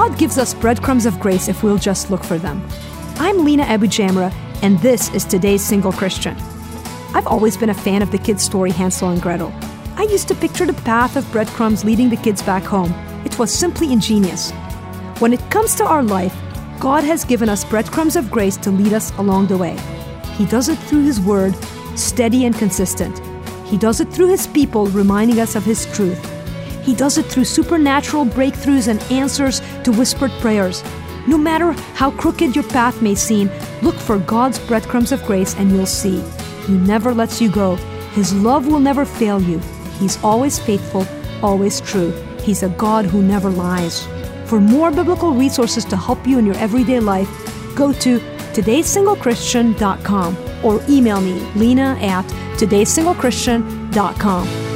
God gives us breadcrumbs of grace if we'll just look for them. I'm Lina AbuJamra, and this is today's Single Christian. I've always been a fan of the kids' story Hansel and Gretel. I used to picture the path of breadcrumbs leading the kids back home. It was simply ingenious. When it comes to our life, God has given us breadcrumbs of grace to lead us along the way. He does it through His Word, steady and consistent. He does it through His people, reminding us of His truth. He does it through supernatural breakthroughs and answers to whispered prayers. No matter how crooked your path may seem, look for God's breadcrumbs of grace and you'll see. He never lets you go. His love will never fail you. He's always faithful, always true. He's a God who never lies. For more biblical resources to help you in your everyday life, go to todaysinglechristian.com or email me, lena at todaysinglechristian.com.